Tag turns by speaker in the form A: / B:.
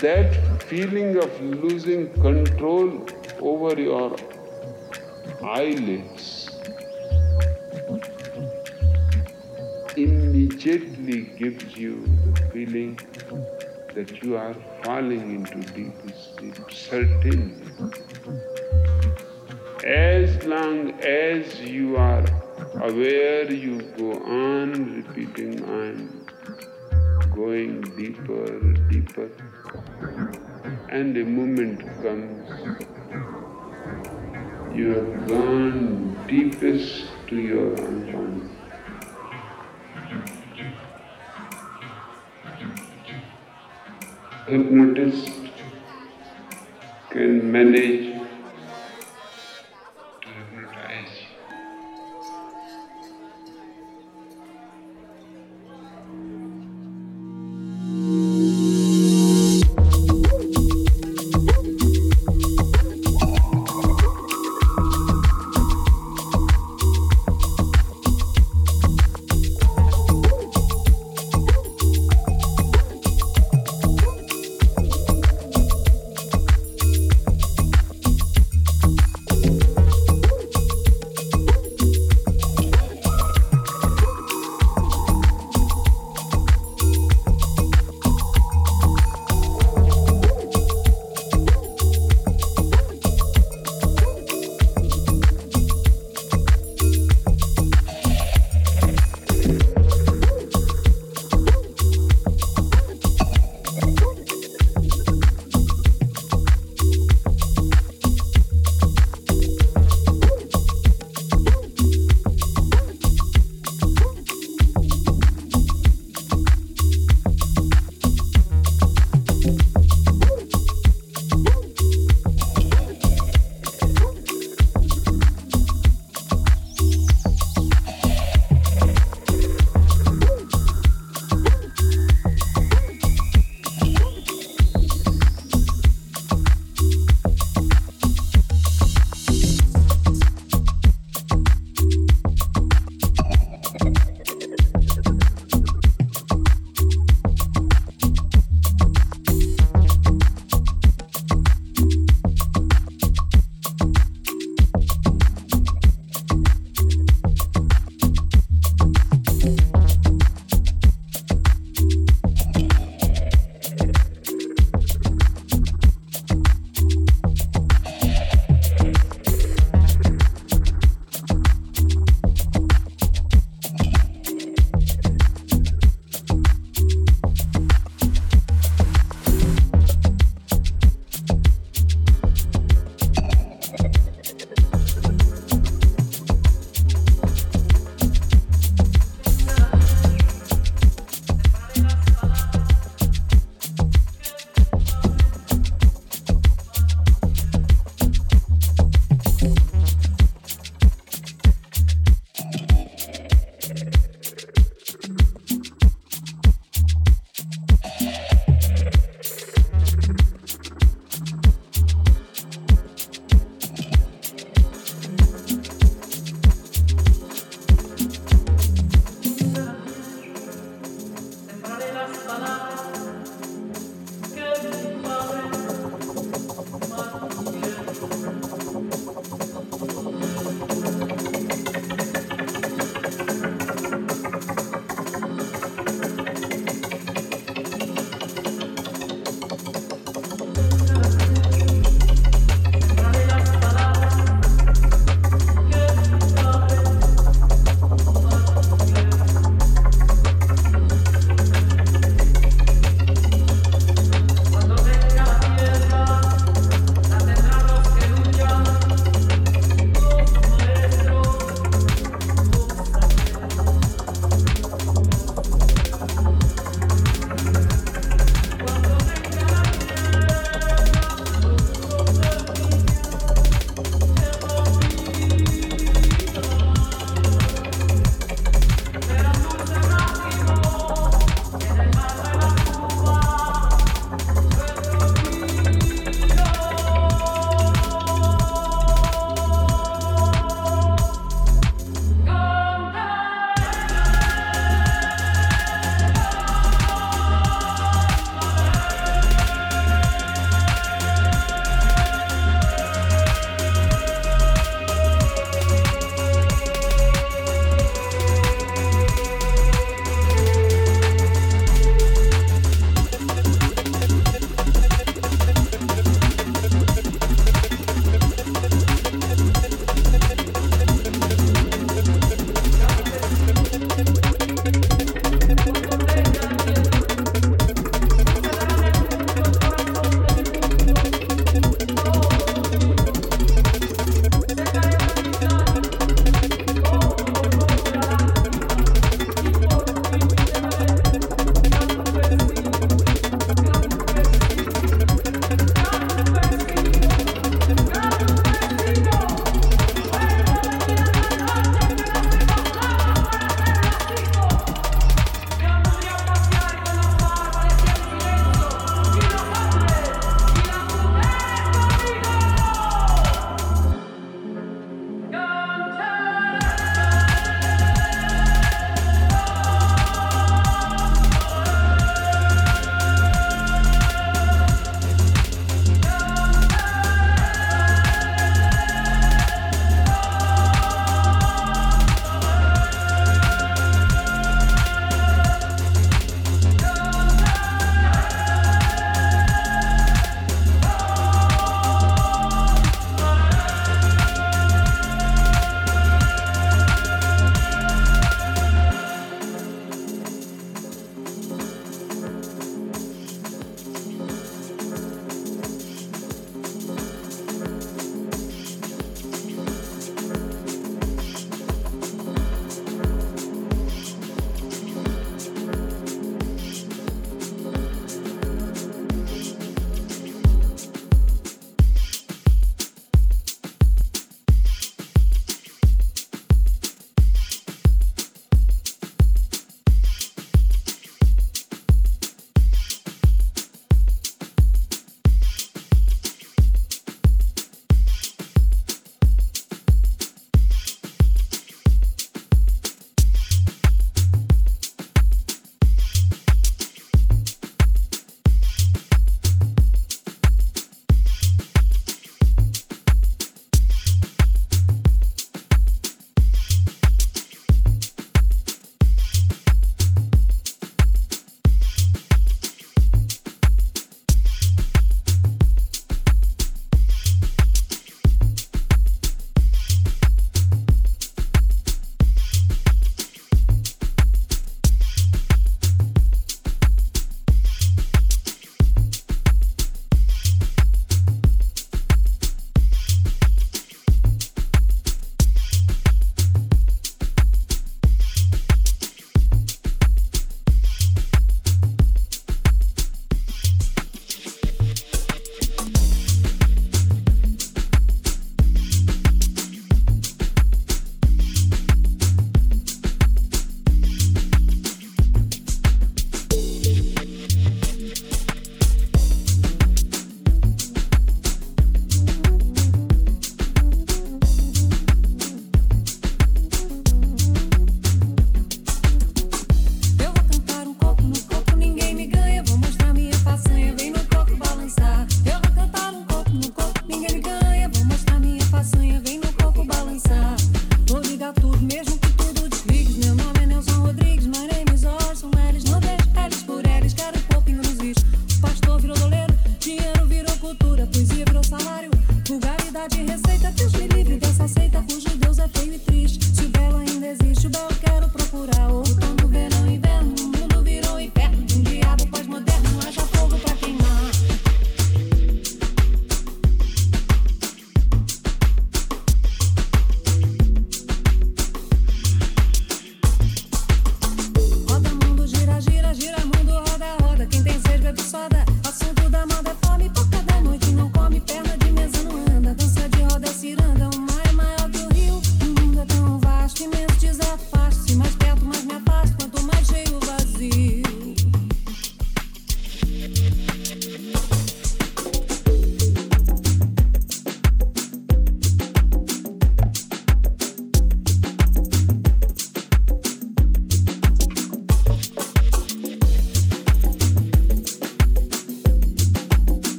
A: that feeling of losing control over your eyelids immediately gives you the feeling that you are falling into deep sleep, certainly. As long as you are aware, you go on repeating, I'm going deeper, deeper and a moment comes, you have gone deepest to your unconscious. Hypnotist can manage